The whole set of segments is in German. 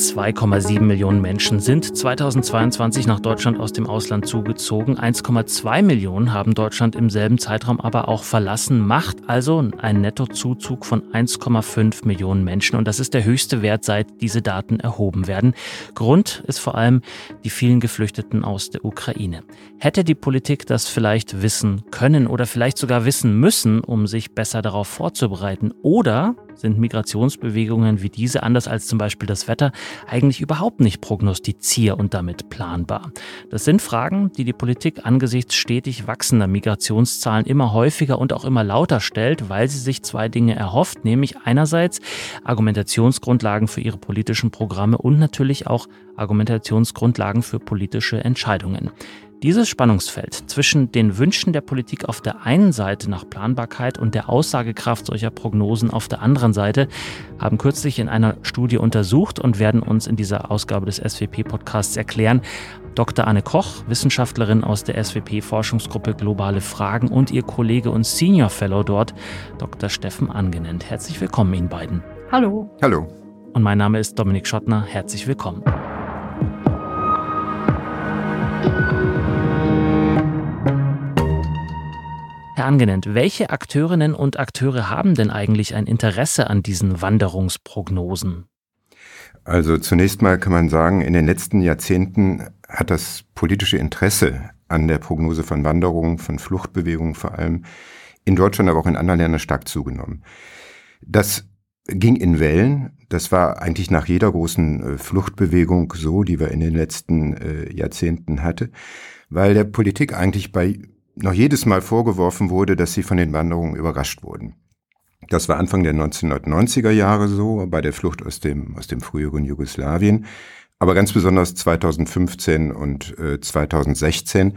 2,7 Millionen Menschen sind 2022 nach Deutschland aus dem Ausland zugezogen. 1,2 Millionen haben Deutschland im selben Zeitraum aber auch verlassen, macht also einen Nettozuzug von 1,5 Millionen Menschen. Und das ist der höchste Wert, seit diese Daten erhoben werden. Grund ist vor allem die vielen Geflüchteten aus der Ukraine. Hätte die Politik das vielleicht wissen können oder vielleicht sogar wissen müssen, um sich besser darauf vorzubereiten? Oder sind Migrationsbewegungen wie diese, anders als zum Beispiel das Wetter, eigentlich überhaupt nicht prognostizier- und damit planbar. Das sind Fragen, die die Politik angesichts stetig wachsender Migrationszahlen immer häufiger und auch immer lauter stellt, weil sie sich zwei Dinge erhofft, nämlich einerseits Argumentationsgrundlagen für ihre politischen Programme und natürlich auch Argumentationsgrundlagen für politische Entscheidungen. Dieses Spannungsfeld zwischen den Wünschen der Politik auf der einen Seite nach Planbarkeit und der Aussagekraft solcher Prognosen auf der anderen Seite haben kürzlich in einer Studie untersucht und werden uns in dieser Ausgabe des SWP-Podcasts erklären. Dr. Anne Koch, Wissenschaftlerin aus der SWP-Forschungsgruppe Globale Fragen und ihr Kollege und Senior Fellow dort, Dr. Steffen Angenent. Herzlich willkommen Ihnen beiden. Hallo. Hallo. Und mein Name ist Dominik Schottner. Herzlich willkommen. Herr Angenent, welche Akteurinnen und Akteure haben denn eigentlich ein Interesse an diesen Wanderungsprognosen? Also zunächst mal kann man sagen, in den letzten Jahrzehnten hat das politische Interesse an der Prognose von Wanderungen, von Fluchtbewegungen vor allem in Deutschland, aber auch in anderen Ländern stark zugenommen. Das ging in Wellen. Das war eigentlich nach jeder großen äh, Fluchtbewegung so, die wir in den letzten äh, Jahrzehnten hatte, weil der Politik eigentlich bei noch jedes Mal vorgeworfen wurde, dass sie von den Wanderungen überrascht wurden. Das war Anfang der 1990er Jahre so, bei der Flucht aus dem, aus dem früheren Jugoslawien, aber ganz besonders 2015 und äh, 2016.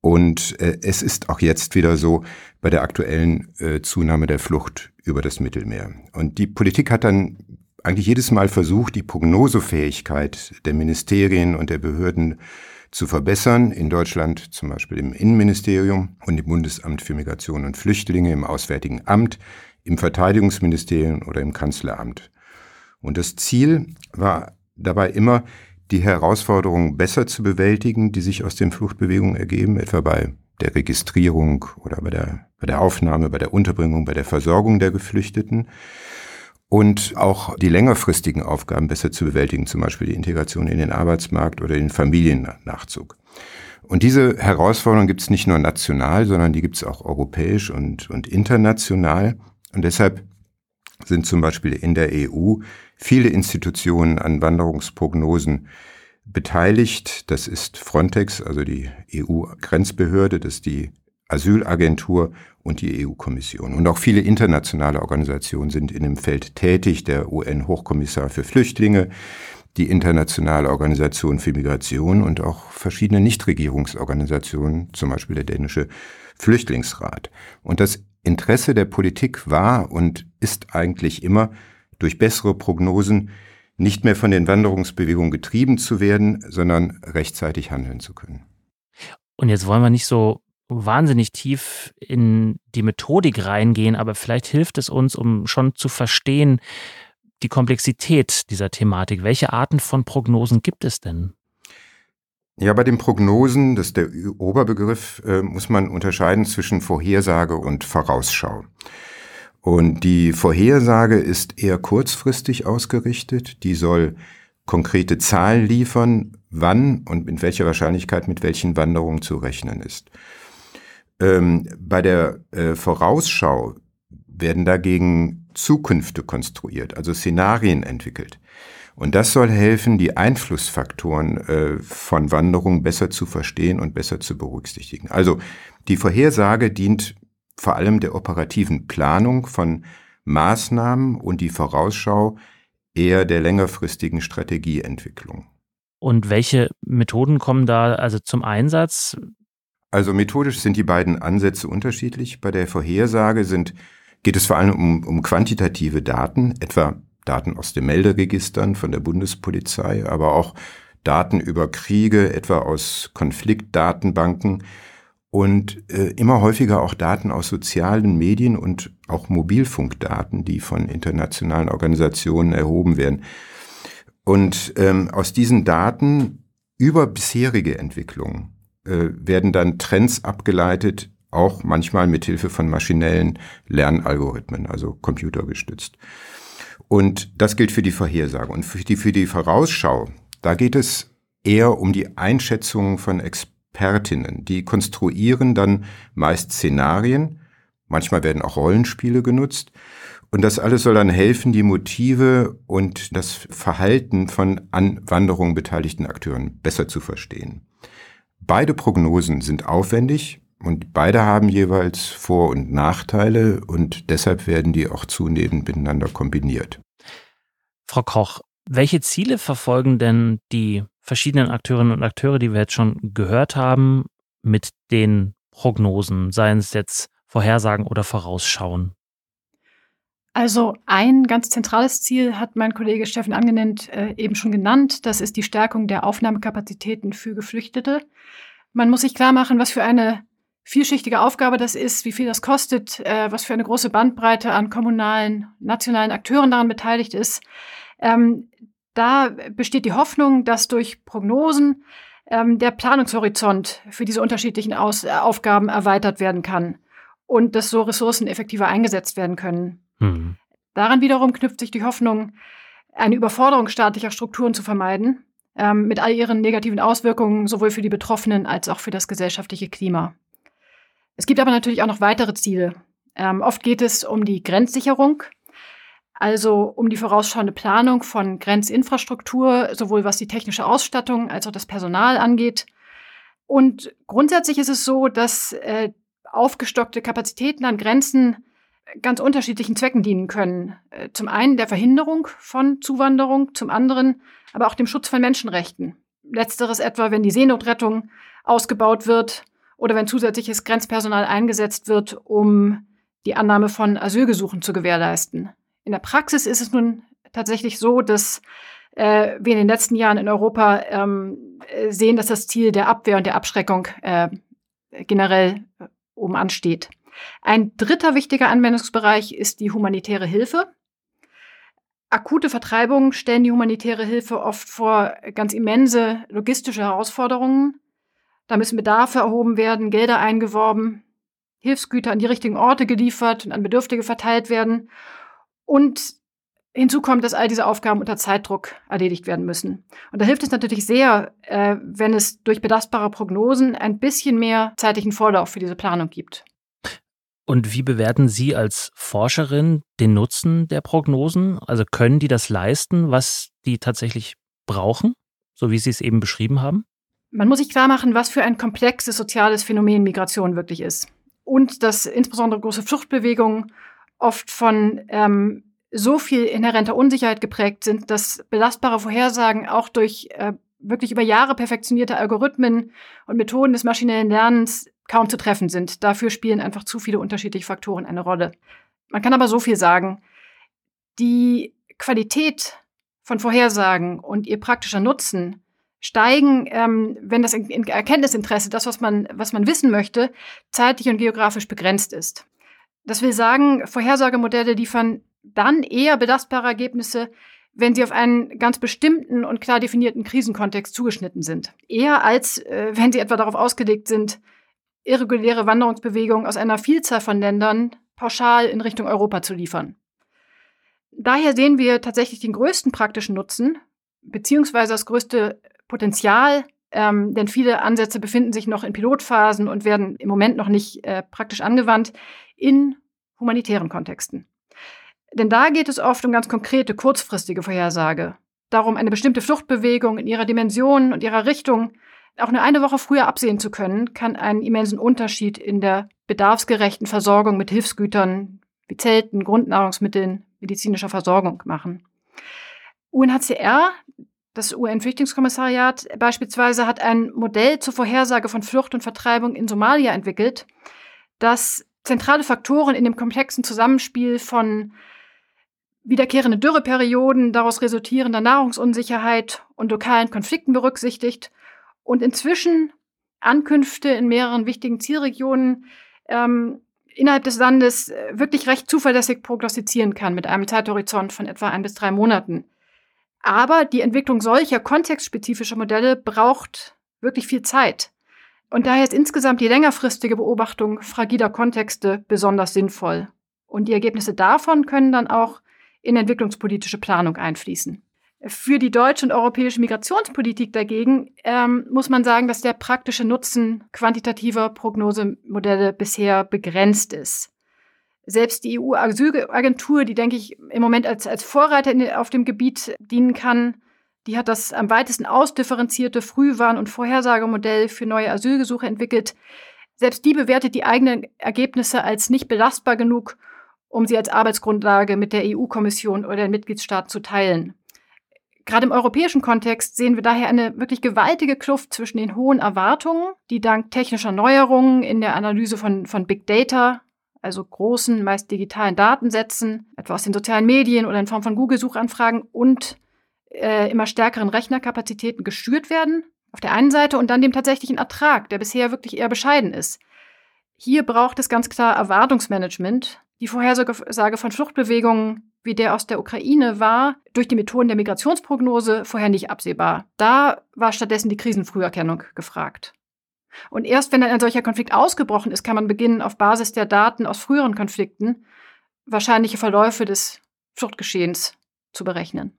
Und äh, es ist auch jetzt wieder so bei der aktuellen äh, Zunahme der Flucht über das Mittelmeer. Und die Politik hat dann eigentlich jedes Mal versucht, die Prognosefähigkeit der Ministerien und der Behörden zu verbessern. In Deutschland zum Beispiel im Innenministerium und im Bundesamt für Migration und Flüchtlinge, im Auswärtigen Amt, im Verteidigungsministerium oder im Kanzleramt. Und das Ziel war dabei immer, die Herausforderungen besser zu bewältigen, die sich aus den Fluchtbewegungen ergeben, etwa bei der Registrierung oder bei der, bei der Aufnahme, bei der Unterbringung, bei der Versorgung der Geflüchteten und auch die längerfristigen Aufgaben besser zu bewältigen, zum Beispiel die Integration in den Arbeitsmarkt oder den Familiennachzug. Und diese Herausforderung gibt es nicht nur national, sondern die gibt es auch europäisch und, und international. Und deshalb sind zum Beispiel in der EU viele Institutionen an Wanderungsprognosen beteiligt. Das ist Frontex, also die EU-Grenzbehörde, das ist die Asylagentur und die EU-Kommission. Und auch viele internationale Organisationen sind in dem Feld tätig, der UN-Hochkommissar für Flüchtlinge, die Internationale Organisation für Migration und auch verschiedene Nichtregierungsorganisationen, zum Beispiel der dänische Flüchtlingsrat. Und das Interesse der Politik war und ist eigentlich immer, durch bessere Prognosen nicht mehr von den Wanderungsbewegungen getrieben zu werden, sondern rechtzeitig handeln zu können. Und jetzt wollen wir nicht so wahnsinnig tief in die Methodik reingehen, aber vielleicht hilft es uns, um schon zu verstehen, die Komplexität dieser Thematik. Welche Arten von Prognosen gibt es denn? Ja, bei den Prognosen, das ist der Oberbegriff, äh, muss man unterscheiden zwischen Vorhersage und Vorausschau. Und die Vorhersage ist eher kurzfristig ausgerichtet. Die soll konkrete Zahlen liefern, wann und mit welcher Wahrscheinlichkeit mit welchen Wanderungen zu rechnen ist. Ähm, bei der äh, Vorausschau werden dagegen Zukünfte konstruiert, also Szenarien entwickelt. Und das soll helfen, die Einflussfaktoren äh, von Wanderungen besser zu verstehen und besser zu berücksichtigen. Also die Vorhersage dient vor allem der operativen Planung von Maßnahmen und die Vorausschau eher der längerfristigen Strategieentwicklung. Und welche Methoden kommen da also zum Einsatz? Also methodisch sind die beiden Ansätze unterschiedlich. Bei der Vorhersage sind, geht es vor allem um, um quantitative Daten, etwa Daten aus den Melderegistern von der Bundespolizei, aber auch Daten über Kriege, etwa aus Konfliktdatenbanken und äh, immer häufiger auch Daten aus sozialen Medien und auch Mobilfunkdaten, die von internationalen Organisationen erhoben werden. Und ähm, aus diesen Daten über bisherige Entwicklungen äh, werden dann Trends abgeleitet, auch manchmal mit Hilfe von maschinellen Lernalgorithmen, also computergestützt. Und das gilt für die Vorhersage. Und für die, für die Vorausschau, da geht es eher um die Einschätzung von Expertinnen. Die konstruieren dann meist Szenarien, manchmal werden auch Rollenspiele genutzt. Und das alles soll dann helfen, die Motive und das Verhalten von an Wanderungen beteiligten Akteuren besser zu verstehen. Beide Prognosen sind aufwendig und beide haben jeweils Vor- und Nachteile und deshalb werden die auch zunehmend miteinander kombiniert. Frau Koch, welche Ziele verfolgen denn die verschiedenen Akteurinnen und Akteure, die wir jetzt schon gehört haben, mit den Prognosen, seien es jetzt Vorhersagen oder Vorausschauen? Also ein ganz zentrales Ziel hat mein Kollege Steffen Angenennt äh, eben schon genannt. Das ist die Stärkung der Aufnahmekapazitäten für Geflüchtete. Man muss sich klar machen, was für eine vielschichtige Aufgabe das ist, wie viel das kostet, äh, was für eine große Bandbreite an kommunalen, nationalen Akteuren daran beteiligt ist. Ähm, da besteht die Hoffnung, dass durch Prognosen ähm, der Planungshorizont für diese unterschiedlichen Aus Aufgaben erweitert werden kann und dass so Ressourcen effektiver eingesetzt werden können. Mhm. Daran wiederum knüpft sich die Hoffnung, eine Überforderung staatlicher Strukturen zu vermeiden, ähm, mit all ihren negativen Auswirkungen sowohl für die Betroffenen als auch für das gesellschaftliche Klima. Es gibt aber natürlich auch noch weitere Ziele. Ähm, oft geht es um die Grenzsicherung, also um die vorausschauende Planung von Grenzinfrastruktur, sowohl was die technische Ausstattung als auch das Personal angeht. Und grundsätzlich ist es so, dass äh, aufgestockte Kapazitäten an Grenzen ganz unterschiedlichen Zwecken dienen können. Äh, zum einen der Verhinderung von Zuwanderung, zum anderen aber auch dem Schutz von Menschenrechten. Letzteres etwa, wenn die Seenotrettung ausgebaut wird oder wenn zusätzliches Grenzpersonal eingesetzt wird, um die Annahme von Asylgesuchen zu gewährleisten. In der Praxis ist es nun tatsächlich so, dass äh, wir in den letzten Jahren in Europa ähm, sehen, dass das Ziel der Abwehr und der Abschreckung äh, generell äh, oben ansteht. Ein dritter wichtiger Anwendungsbereich ist die humanitäre Hilfe. Akute Vertreibungen stellen die humanitäre Hilfe oft vor ganz immense logistische Herausforderungen. Da müssen Bedarfe erhoben werden, Gelder eingeworben, Hilfsgüter an die richtigen Orte geliefert und an Bedürftige verteilt werden. Und hinzu kommt, dass all diese Aufgaben unter Zeitdruck erledigt werden müssen. Und da hilft es natürlich sehr, äh, wenn es durch belastbare Prognosen ein bisschen mehr zeitlichen Vorlauf für diese Planung gibt. Und wie bewerten Sie als Forscherin den Nutzen der Prognosen? Also können die das leisten, was die tatsächlich brauchen, so wie Sie es eben beschrieben haben? Man muss sich klar machen, was für ein komplexes soziales Phänomen Migration wirklich ist. Und dass insbesondere große Fluchtbewegungen oft von ähm, so viel inhärenter Unsicherheit geprägt sind, dass belastbare Vorhersagen auch durch äh, wirklich über Jahre perfektionierte Algorithmen und Methoden des maschinellen Lernens kaum zu treffen sind. Dafür spielen einfach zu viele unterschiedliche Faktoren eine Rolle. Man kann aber so viel sagen. Die Qualität von Vorhersagen und ihr praktischer Nutzen steigen, ähm, wenn das Erkenntnisinteresse, das, was man, was man wissen möchte, zeitlich und geografisch begrenzt ist. Das will sagen, Vorhersagemodelle liefern dann eher belastbare Ergebnisse, wenn sie auf einen ganz bestimmten und klar definierten Krisenkontext zugeschnitten sind. Eher als äh, wenn sie etwa darauf ausgelegt sind, irreguläre Wanderungsbewegungen aus einer Vielzahl von Ländern pauschal in Richtung Europa zu liefern. Daher sehen wir tatsächlich den größten praktischen Nutzen, beziehungsweise das größte Potenzial, ähm, denn viele Ansätze befinden sich noch in Pilotphasen und werden im Moment noch nicht äh, praktisch angewandt, in humanitären Kontexten. Denn da geht es oft um ganz konkrete, kurzfristige Vorhersage. Darum, eine bestimmte Fluchtbewegung in ihrer Dimension und ihrer Richtung auch nur eine Woche früher absehen zu können, kann einen immensen Unterschied in der bedarfsgerechten Versorgung mit Hilfsgütern wie Zelten, Grundnahrungsmitteln, medizinischer Versorgung machen. UNHCR, das UN-Flüchtlingskommissariat beispielsweise, hat ein Modell zur Vorhersage von Flucht und Vertreibung in Somalia entwickelt, das zentrale Faktoren in dem komplexen Zusammenspiel von wiederkehrende Dürreperioden, daraus resultierender Nahrungsunsicherheit und lokalen Konflikten berücksichtigt und inzwischen Ankünfte in mehreren wichtigen Zielregionen ähm, innerhalb des Landes äh, wirklich recht zuverlässig prognostizieren kann mit einem Zeithorizont von etwa ein bis drei Monaten. Aber die Entwicklung solcher kontextspezifischer Modelle braucht wirklich viel Zeit. Und daher ist insgesamt die längerfristige Beobachtung fragiler Kontexte besonders sinnvoll. Und die Ergebnisse davon können dann auch in entwicklungspolitische Planung einfließen. Für die deutsche und europäische Migrationspolitik dagegen ähm, muss man sagen, dass der praktische Nutzen quantitativer Prognosemodelle bisher begrenzt ist selbst die EU-Asylagentur, die, denke ich, im Moment als, als Vorreiter in, auf dem Gebiet dienen kann, die hat das am weitesten ausdifferenzierte Frühwarn- und Vorhersagemodell für neue Asylgesuche entwickelt. Selbst die bewertet die eigenen Ergebnisse als nicht belastbar genug, um sie als Arbeitsgrundlage mit der EU-Kommission oder den Mitgliedstaaten zu teilen. Gerade im europäischen Kontext sehen wir daher eine wirklich gewaltige Kluft zwischen den hohen Erwartungen, die dank technischer Neuerungen in der Analyse von, von Big Data also großen, meist digitalen Datensätzen, etwa aus den sozialen Medien oder in Form von Google-Suchanfragen und äh, immer stärkeren Rechnerkapazitäten geschürt werden, auf der einen Seite, und dann dem tatsächlichen Ertrag, der bisher wirklich eher bescheiden ist. Hier braucht es ganz klar Erwartungsmanagement. Die Vorhersage von Fluchtbewegungen wie der aus der Ukraine war durch die Methoden der Migrationsprognose vorher nicht absehbar. Da war stattdessen die Krisenfrüherkennung gefragt. Und erst wenn dann ein solcher Konflikt ausgebrochen ist, kann man beginnen, auf Basis der Daten aus früheren Konflikten wahrscheinliche Verläufe des Fluchtgeschehens zu berechnen.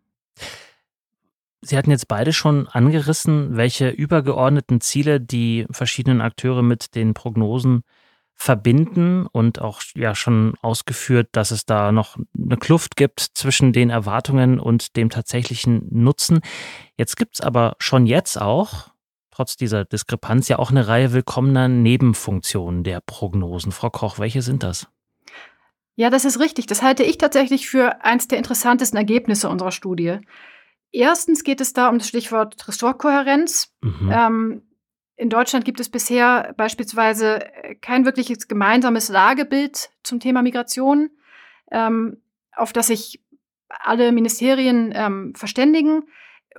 Sie hatten jetzt beide schon angerissen, welche übergeordneten Ziele die verschiedenen Akteure mit den Prognosen verbinden und auch ja schon ausgeführt, dass es da noch eine Kluft gibt zwischen den Erwartungen und dem tatsächlichen Nutzen. Jetzt gibt es aber schon jetzt auch trotz dieser Diskrepanz ja auch eine Reihe willkommener Nebenfunktionen der Prognosen. Frau Koch, welche sind das? Ja, das ist richtig. Das halte ich tatsächlich für eines der interessantesten Ergebnisse unserer Studie. Erstens geht es da um das Stichwort Ressortkohärenz. Mhm. Ähm, in Deutschland gibt es bisher beispielsweise kein wirkliches gemeinsames Lagebild zum Thema Migration, ähm, auf das sich alle Ministerien ähm, verständigen.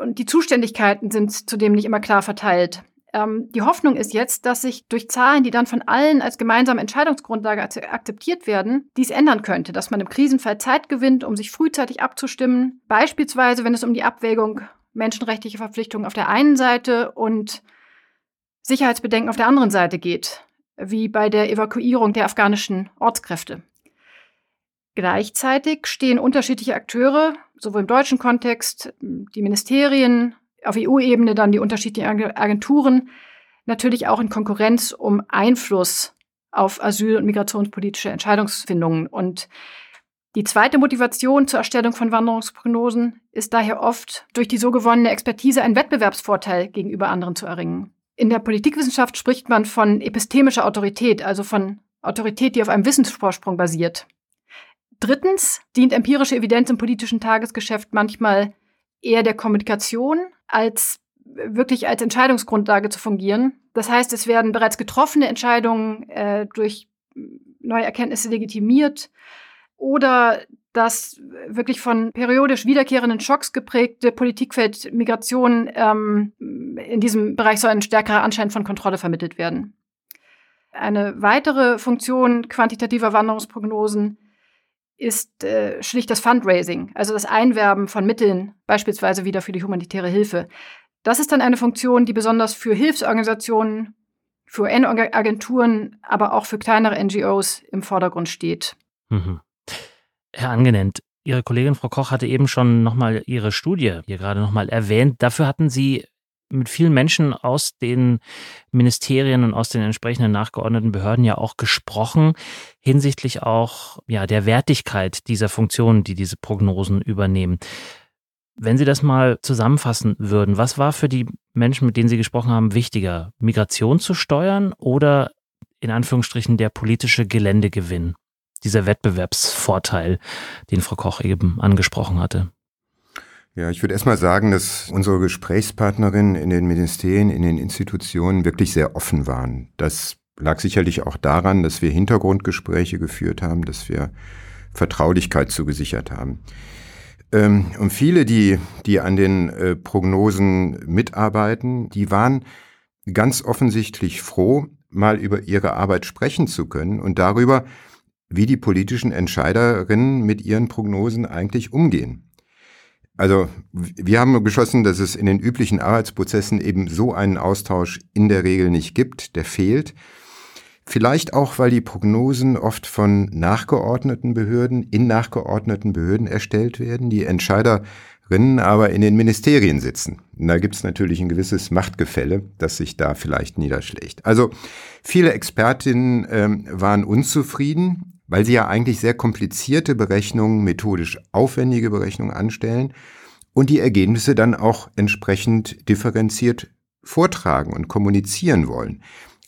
Und die Zuständigkeiten sind zudem nicht immer klar verteilt. Ähm, die Hoffnung ist jetzt, dass sich durch Zahlen, die dann von allen als gemeinsame Entscheidungsgrundlage akzeptiert werden, dies ändern könnte, dass man im Krisenfall Zeit gewinnt, um sich frühzeitig abzustimmen, beispielsweise wenn es um die Abwägung menschenrechtlicher Verpflichtungen auf der einen Seite und Sicherheitsbedenken auf der anderen Seite geht, wie bei der Evakuierung der afghanischen Ortskräfte. Gleichzeitig stehen unterschiedliche Akteure, sowohl im deutschen Kontext, die Ministerien, auf EU-Ebene dann die unterschiedlichen Agenturen, natürlich auch in Konkurrenz um Einfluss auf asyl- und migrationspolitische Entscheidungsfindungen. Und die zweite Motivation zur Erstellung von Wanderungsprognosen ist daher oft, durch die so gewonnene Expertise einen Wettbewerbsvorteil gegenüber anderen zu erringen. In der Politikwissenschaft spricht man von epistemischer Autorität, also von Autorität, die auf einem Wissensvorsprung basiert. Drittens dient empirische Evidenz im politischen Tagesgeschäft manchmal eher der Kommunikation als wirklich als Entscheidungsgrundlage zu fungieren. Das heißt, es werden bereits getroffene Entscheidungen äh, durch neue Erkenntnisse legitimiert oder das wirklich von periodisch wiederkehrenden Schocks geprägte Politikfeld Migration ähm, in diesem Bereich soll ein stärkerer Anschein von Kontrolle vermittelt werden. Eine weitere Funktion quantitativer Wanderungsprognosen ist äh, schlicht das Fundraising, also das Einwerben von Mitteln, beispielsweise wieder für die humanitäre Hilfe. Das ist dann eine Funktion, die besonders für Hilfsorganisationen, für UN-Agenturen, aber auch für kleinere NGOs im Vordergrund steht. Mhm. Herr Angenent, Ihre Kollegin Frau Koch hatte eben schon nochmal Ihre Studie hier gerade nochmal erwähnt. Dafür hatten Sie mit vielen Menschen aus den Ministerien und aus den entsprechenden nachgeordneten Behörden ja auch gesprochen, hinsichtlich auch ja, der Wertigkeit dieser Funktionen, die diese Prognosen übernehmen. Wenn Sie das mal zusammenfassen würden, was war für die Menschen, mit denen Sie gesprochen haben, wichtiger? Migration zu steuern oder in Anführungsstrichen der politische Geländegewinn? Dieser Wettbewerbsvorteil, den Frau Koch eben angesprochen hatte. Ja, ich würde erstmal sagen, dass unsere Gesprächspartnerinnen in den Ministerien, in den Institutionen wirklich sehr offen waren. Das lag sicherlich auch daran, dass wir Hintergrundgespräche geführt haben, dass wir Vertraulichkeit zugesichert haben. Ähm, und viele, die, die an den äh, Prognosen mitarbeiten, die waren ganz offensichtlich froh, mal über ihre Arbeit sprechen zu können und darüber, wie die politischen Entscheiderinnen mit ihren Prognosen eigentlich umgehen. Also wir haben beschlossen, dass es in den üblichen Arbeitsprozessen eben so einen Austausch in der Regel nicht gibt, der fehlt. Vielleicht auch, weil die Prognosen oft von nachgeordneten Behörden in nachgeordneten Behörden erstellt werden, die Entscheiderinnen aber in den Ministerien sitzen. Und da gibt es natürlich ein gewisses Machtgefälle, das sich da vielleicht niederschlägt. Also viele Expertinnen ähm, waren unzufrieden, weil sie ja eigentlich sehr komplizierte Berechnungen, methodisch aufwendige Berechnungen anstellen und die Ergebnisse dann auch entsprechend differenziert vortragen und kommunizieren wollen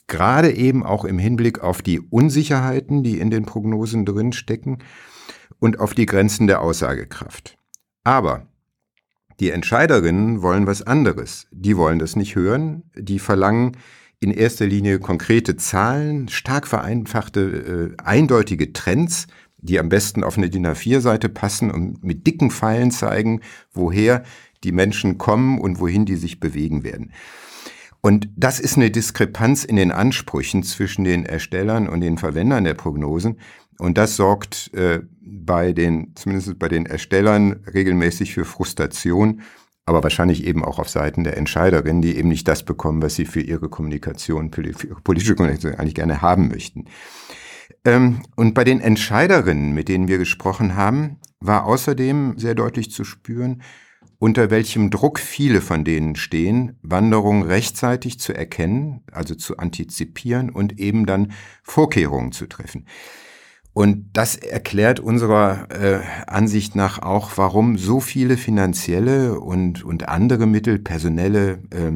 gerade eben auch im Hinblick auf die Unsicherheiten, die in den Prognosen drinstecken und auf die Grenzen der Aussagekraft. Aber die Entscheiderinnen wollen was anderes. Die wollen das nicht hören. Die verlangen in erster Linie konkrete Zahlen, stark vereinfachte, äh, eindeutige Trends, die am besten auf eine DIN A4-Seite passen und mit dicken Pfeilen zeigen, woher die Menschen kommen und wohin die sich bewegen werden. Und das ist eine Diskrepanz in den Ansprüchen zwischen den Erstellern und den Verwendern der Prognosen. Und das sorgt äh, bei den, zumindest bei den Erstellern, regelmäßig für Frustration, aber wahrscheinlich eben auch auf Seiten der Entscheiderinnen, die eben nicht das bekommen, was sie für ihre Kommunikation, für ihre politische Kommunikation eigentlich gerne haben möchten. Ähm, und bei den Entscheiderinnen, mit denen wir gesprochen haben, war außerdem sehr deutlich zu spüren, unter welchem Druck viele von denen stehen, Wanderungen rechtzeitig zu erkennen, also zu antizipieren und eben dann Vorkehrungen zu treffen. Und das erklärt unserer äh, Ansicht nach auch, warum so viele finanzielle und, und andere Mittel, personelle äh,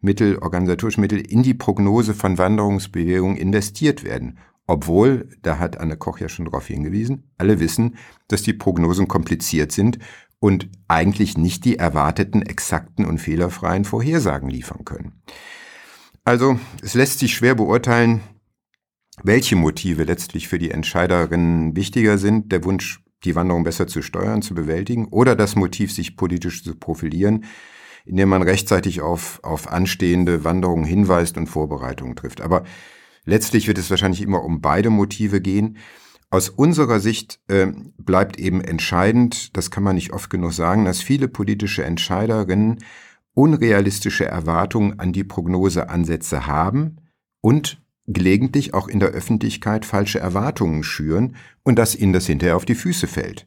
Mittel, organisatorische Mittel in die Prognose von Wanderungsbewegungen investiert werden. Obwohl, da hat Anne Koch ja schon darauf hingewiesen, alle wissen, dass die Prognosen kompliziert sind und eigentlich nicht die erwarteten exakten und fehlerfreien Vorhersagen liefern können. Also es lässt sich schwer beurteilen, welche Motive letztlich für die Entscheiderinnen wichtiger sind, der Wunsch, die Wanderung besser zu steuern, zu bewältigen, oder das Motiv, sich politisch zu profilieren, indem man rechtzeitig auf, auf anstehende Wanderungen hinweist und Vorbereitungen trifft. Aber letztlich wird es wahrscheinlich immer um beide Motive gehen. Aus unserer Sicht äh, bleibt eben entscheidend, das kann man nicht oft genug sagen, dass viele politische Entscheiderinnen unrealistische Erwartungen an die Prognoseansätze haben und gelegentlich auch in der Öffentlichkeit falsche Erwartungen schüren und dass ihnen das hinterher auf die Füße fällt.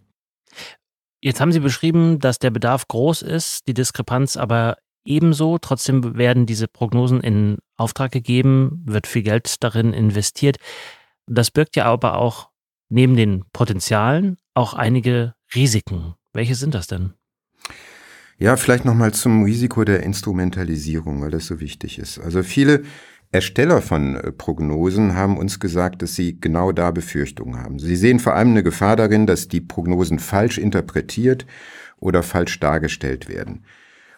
Jetzt haben Sie beschrieben, dass der Bedarf groß ist, die Diskrepanz aber ebenso. Trotzdem werden diese Prognosen in Auftrag gegeben, wird viel Geld darin investiert. Das birgt ja aber auch neben den Potenzialen auch einige Risiken. Welche sind das denn? Ja, vielleicht nochmal zum Risiko der Instrumentalisierung, weil das so wichtig ist. Also viele Ersteller von äh, Prognosen haben uns gesagt, dass sie genau da Befürchtungen haben. Sie sehen vor allem eine Gefahr darin, dass die Prognosen falsch interpretiert oder falsch dargestellt werden.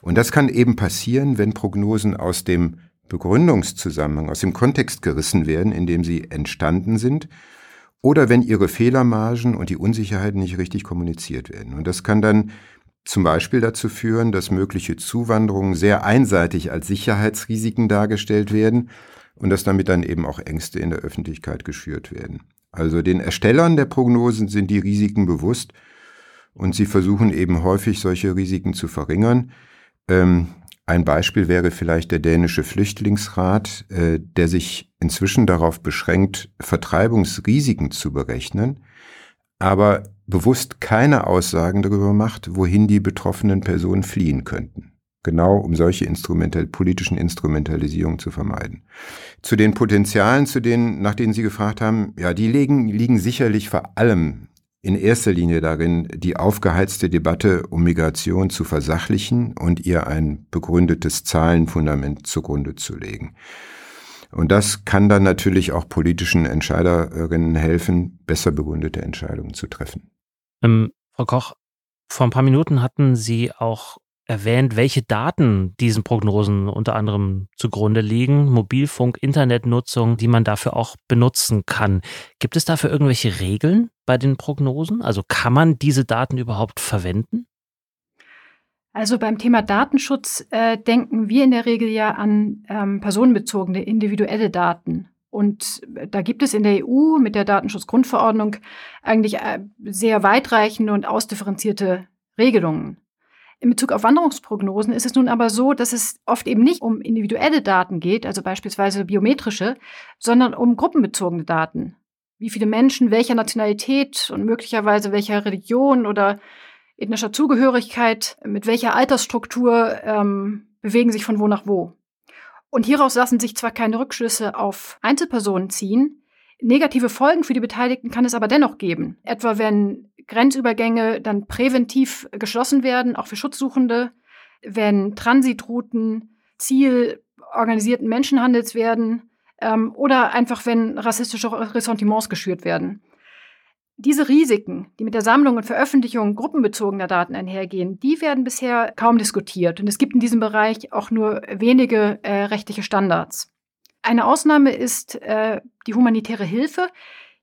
Und das kann eben passieren, wenn Prognosen aus dem Begründungszusammenhang, aus dem Kontext gerissen werden, in dem sie entstanden sind oder wenn ihre Fehlermargen und die Unsicherheiten nicht richtig kommuniziert werden. Und das kann dann zum Beispiel dazu führen, dass mögliche Zuwanderungen sehr einseitig als Sicherheitsrisiken dargestellt werden und dass damit dann eben auch Ängste in der Öffentlichkeit geschürt werden. Also den Erstellern der Prognosen sind die Risiken bewusst und sie versuchen eben häufig solche Risiken zu verringern. Ähm, ein Beispiel wäre vielleicht der dänische Flüchtlingsrat, äh, der sich inzwischen darauf beschränkt, Vertreibungsrisiken zu berechnen, aber bewusst keine Aussagen darüber macht, wohin die betroffenen Personen fliehen könnten. Genau um solche Instrumental politischen Instrumentalisierungen zu vermeiden. Zu den Potenzialen, zu denen, nach denen Sie gefragt haben, ja, die liegen, liegen sicherlich vor allem in erster Linie darin, die aufgeheizte Debatte um Migration zu versachlichen und ihr ein begründetes Zahlenfundament zugrunde zu legen. Und das kann dann natürlich auch politischen Entscheiderinnen helfen, besser begründete Entscheidungen zu treffen. Ähm, Frau Koch, vor ein paar Minuten hatten Sie auch erwähnt, welche Daten diesen Prognosen unter anderem zugrunde liegen. Mobilfunk, Internetnutzung, die man dafür auch benutzen kann. Gibt es dafür irgendwelche Regeln bei den Prognosen? Also kann man diese Daten überhaupt verwenden? Also beim Thema Datenschutz äh, denken wir in der Regel ja an ähm, personenbezogene individuelle Daten. Und äh, da gibt es in der EU mit der Datenschutzgrundverordnung eigentlich äh, sehr weitreichende und ausdifferenzierte Regelungen. In Bezug auf Wanderungsprognosen ist es nun aber so, dass es oft eben nicht um individuelle Daten geht, also beispielsweise biometrische, sondern um gruppenbezogene Daten. Wie viele Menschen welcher Nationalität und möglicherweise welcher Religion oder ethnischer Zugehörigkeit, mit welcher Altersstruktur ähm, bewegen sich von wo nach wo. Und hieraus lassen sich zwar keine Rückschlüsse auf Einzelpersonen ziehen, negative Folgen für die Beteiligten kann es aber dennoch geben. Etwa wenn Grenzübergänge dann präventiv geschlossen werden, auch für Schutzsuchende, wenn Transitrouten Ziel organisierten Menschenhandels werden ähm, oder einfach wenn rassistische Ressentiments geschürt werden. Diese Risiken, die mit der Sammlung und Veröffentlichung gruppenbezogener Daten einhergehen, die werden bisher kaum diskutiert. Und es gibt in diesem Bereich auch nur wenige äh, rechtliche Standards. Eine Ausnahme ist äh, die humanitäre Hilfe.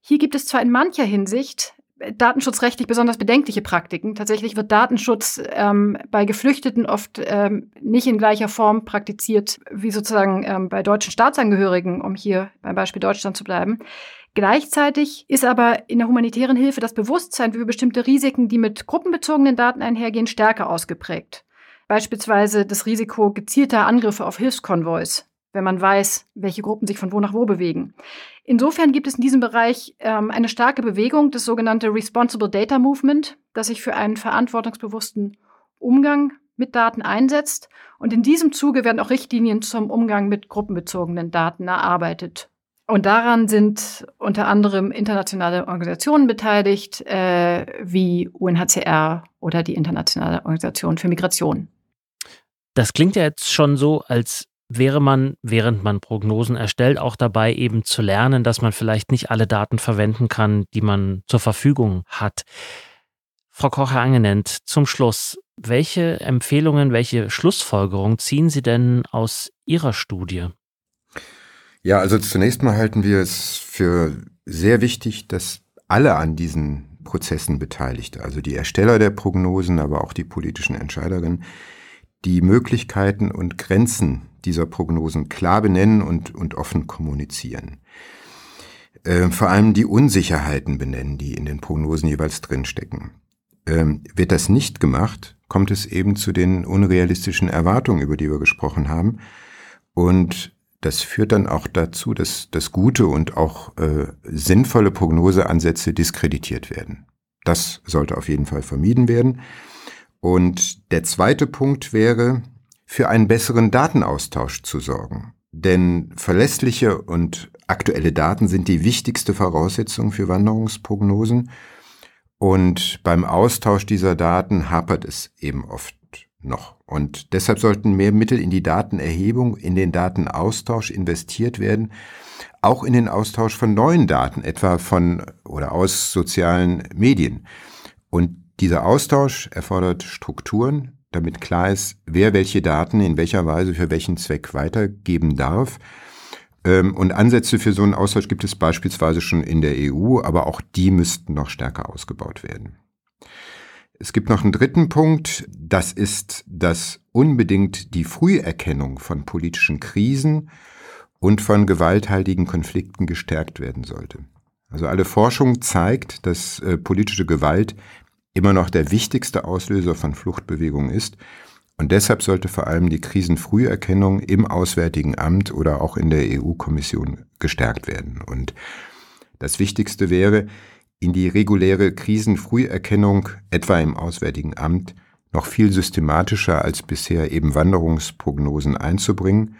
Hier gibt es zwar in mancher Hinsicht äh, datenschutzrechtlich besonders bedenkliche Praktiken. Tatsächlich wird Datenschutz ähm, bei Geflüchteten oft ähm, nicht in gleicher Form praktiziert wie sozusagen ähm, bei deutschen Staatsangehörigen, um hier beim Beispiel Deutschland zu bleiben. Gleichzeitig ist aber in der humanitären Hilfe das Bewusstsein für bestimmte Risiken, die mit gruppenbezogenen Daten einhergehen, stärker ausgeprägt. Beispielsweise das Risiko gezielter Angriffe auf Hilfskonvois, wenn man weiß, welche Gruppen sich von wo nach wo bewegen. Insofern gibt es in diesem Bereich ähm, eine starke Bewegung, das sogenannte Responsible Data Movement, das sich für einen verantwortungsbewussten Umgang mit Daten einsetzt. Und in diesem Zuge werden auch Richtlinien zum Umgang mit gruppenbezogenen Daten erarbeitet und daran sind unter anderem internationale Organisationen beteiligt, äh, wie UNHCR oder die Internationale Organisation für Migration. Das klingt ja jetzt schon so, als wäre man, während man Prognosen erstellt, auch dabei eben zu lernen, dass man vielleicht nicht alle Daten verwenden kann, die man zur Verfügung hat. Frau Kocher-Angenent, zum Schluss, welche Empfehlungen, welche Schlussfolgerungen ziehen Sie denn aus Ihrer Studie? Ja, also zunächst mal halten wir es für sehr wichtig, dass alle an diesen Prozessen Beteiligte, also die Ersteller der Prognosen, aber auch die politischen Entscheiderinnen, die Möglichkeiten und Grenzen dieser Prognosen klar benennen und, und offen kommunizieren. Äh, vor allem die Unsicherheiten benennen, die in den Prognosen jeweils drinstecken. Ähm, wird das nicht gemacht, kommt es eben zu den unrealistischen Erwartungen, über die wir gesprochen haben. Und das führt dann auch dazu, dass, dass gute und auch äh, sinnvolle Prognoseansätze diskreditiert werden. Das sollte auf jeden Fall vermieden werden. Und der zweite Punkt wäre, für einen besseren Datenaustausch zu sorgen. Denn verlässliche und aktuelle Daten sind die wichtigste Voraussetzung für Wanderungsprognosen. Und beim Austausch dieser Daten hapert es eben oft noch. Und deshalb sollten mehr Mittel in die Datenerhebung, in den Datenaustausch investiert werden, auch in den Austausch von neuen Daten, etwa von oder aus sozialen Medien. Und dieser Austausch erfordert Strukturen, damit klar ist, wer welche Daten in welcher Weise für welchen Zweck weitergeben darf. Ähm, und Ansätze für so einen Austausch gibt es beispielsweise schon in der EU, aber auch die müssten noch stärker ausgebaut werden. Es gibt noch einen dritten Punkt, das ist, dass unbedingt die Früherkennung von politischen Krisen und von gewalthaltigen Konflikten gestärkt werden sollte. Also alle Forschung zeigt, dass äh, politische Gewalt immer noch der wichtigste Auslöser von Fluchtbewegungen ist. Und deshalb sollte vor allem die Krisenfrüherkennung im Auswärtigen Amt oder auch in der EU-Kommission gestärkt werden. Und das Wichtigste wäre, in die reguläre Krisenfrüherkennung, etwa im Auswärtigen Amt, noch viel systematischer als bisher eben Wanderungsprognosen einzubringen.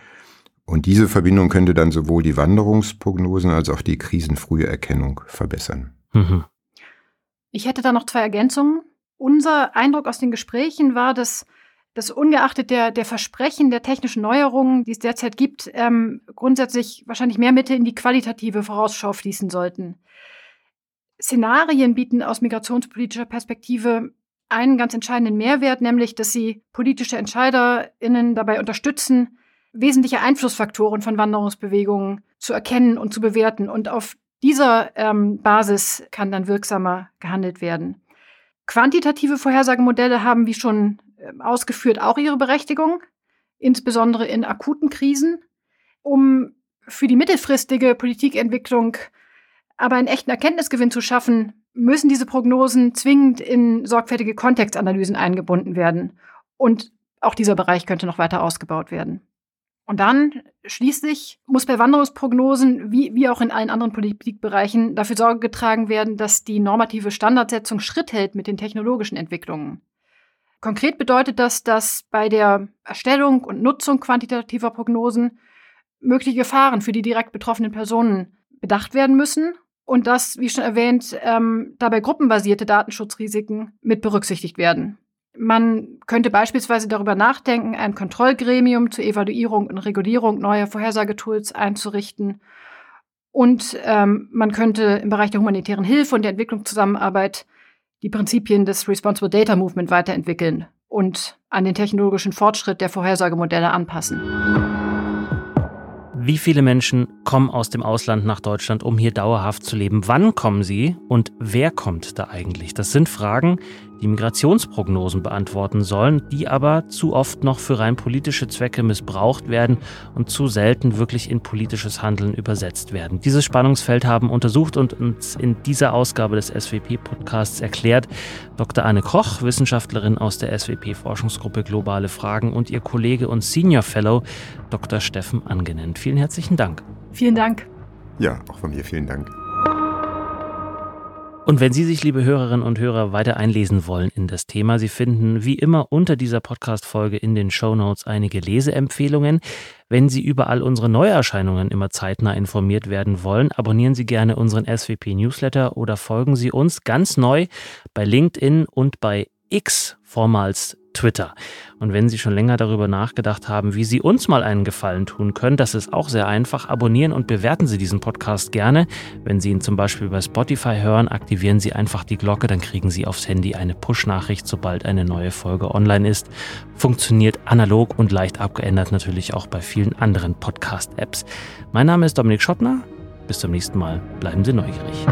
Und diese Verbindung könnte dann sowohl die Wanderungsprognosen als auch die Krisenfrüherkennung verbessern. Mhm. Ich hätte da noch zwei Ergänzungen. Unser Eindruck aus den Gesprächen war, dass dass ungeachtet der, der Versprechen der technischen Neuerungen, die es derzeit gibt, ähm, grundsätzlich wahrscheinlich mehr Mittel in die qualitative Vorausschau fließen sollten. Szenarien bieten aus migrationspolitischer Perspektive einen ganz entscheidenden Mehrwert, nämlich dass sie politische EntscheiderInnen dabei unterstützen, wesentliche Einflussfaktoren von Wanderungsbewegungen zu erkennen und zu bewerten. Und auf dieser ähm, Basis kann dann wirksamer gehandelt werden. Quantitative Vorhersagemodelle haben, wie schon äh, ausgeführt, auch ihre Berechtigung, insbesondere in akuten Krisen. Um für die mittelfristige Politikentwicklung aber einen echten Erkenntnisgewinn zu schaffen, müssen diese Prognosen zwingend in sorgfältige Kontextanalysen eingebunden werden. Und auch dieser Bereich könnte noch weiter ausgebaut werden. Und dann schließlich muss bei Wanderungsprognosen, wie, wie auch in allen anderen Politikbereichen, dafür Sorge getragen werden, dass die normative Standardsetzung Schritt hält mit den technologischen Entwicklungen. Konkret bedeutet das, dass bei der Erstellung und Nutzung quantitativer Prognosen mögliche Gefahren für die direkt betroffenen Personen bedacht werden müssen und dass, wie schon erwähnt, ähm, dabei gruppenbasierte Datenschutzrisiken mit berücksichtigt werden. Man könnte beispielsweise darüber nachdenken, ein Kontrollgremium zur Evaluierung und Regulierung neuer Vorhersagetools einzurichten. Und ähm, man könnte im Bereich der humanitären Hilfe und der Entwicklungszusammenarbeit die Prinzipien des Responsible Data Movement weiterentwickeln und an den technologischen Fortschritt der Vorhersagemodelle anpassen. Wie viele Menschen kommen aus dem Ausland nach Deutschland, um hier dauerhaft zu leben? Wann kommen sie und wer kommt da eigentlich? Das sind Fragen, die Migrationsprognosen beantworten sollen, die aber zu oft noch für rein politische Zwecke missbraucht werden und zu selten wirklich in politisches Handeln übersetzt werden. Dieses Spannungsfeld haben untersucht und uns in dieser Ausgabe des SWP-Podcasts erklärt Dr. Anne Koch, Wissenschaftlerin aus der SWP-Forschungsgruppe Globale Fragen und ihr Kollege und Senior Fellow Dr. Steffen Angenent. Vielen herzlichen Dank. Vielen Dank. Ja, auch von mir vielen Dank. Und wenn Sie sich, liebe Hörerinnen und Hörer, weiter einlesen wollen in das Thema, Sie finden wie immer unter dieser Podcast-Folge in den Show Notes einige Leseempfehlungen. Wenn Sie über all unsere Neuerscheinungen immer zeitnah informiert werden wollen, abonnieren Sie gerne unseren SWP Newsletter oder folgen Sie uns ganz neu bei LinkedIn und bei X, vormals Twitter. Und wenn Sie schon länger darüber nachgedacht haben, wie Sie uns mal einen Gefallen tun können, das ist auch sehr einfach. Abonnieren und bewerten Sie diesen Podcast gerne. Wenn Sie ihn zum Beispiel bei Spotify hören, aktivieren Sie einfach die Glocke, dann kriegen Sie aufs Handy eine Push-Nachricht, sobald eine neue Folge online ist. Funktioniert analog und leicht abgeändert natürlich auch bei vielen anderen Podcast-Apps. Mein Name ist Dominik Schottner. Bis zum nächsten Mal. Bleiben Sie neugierig.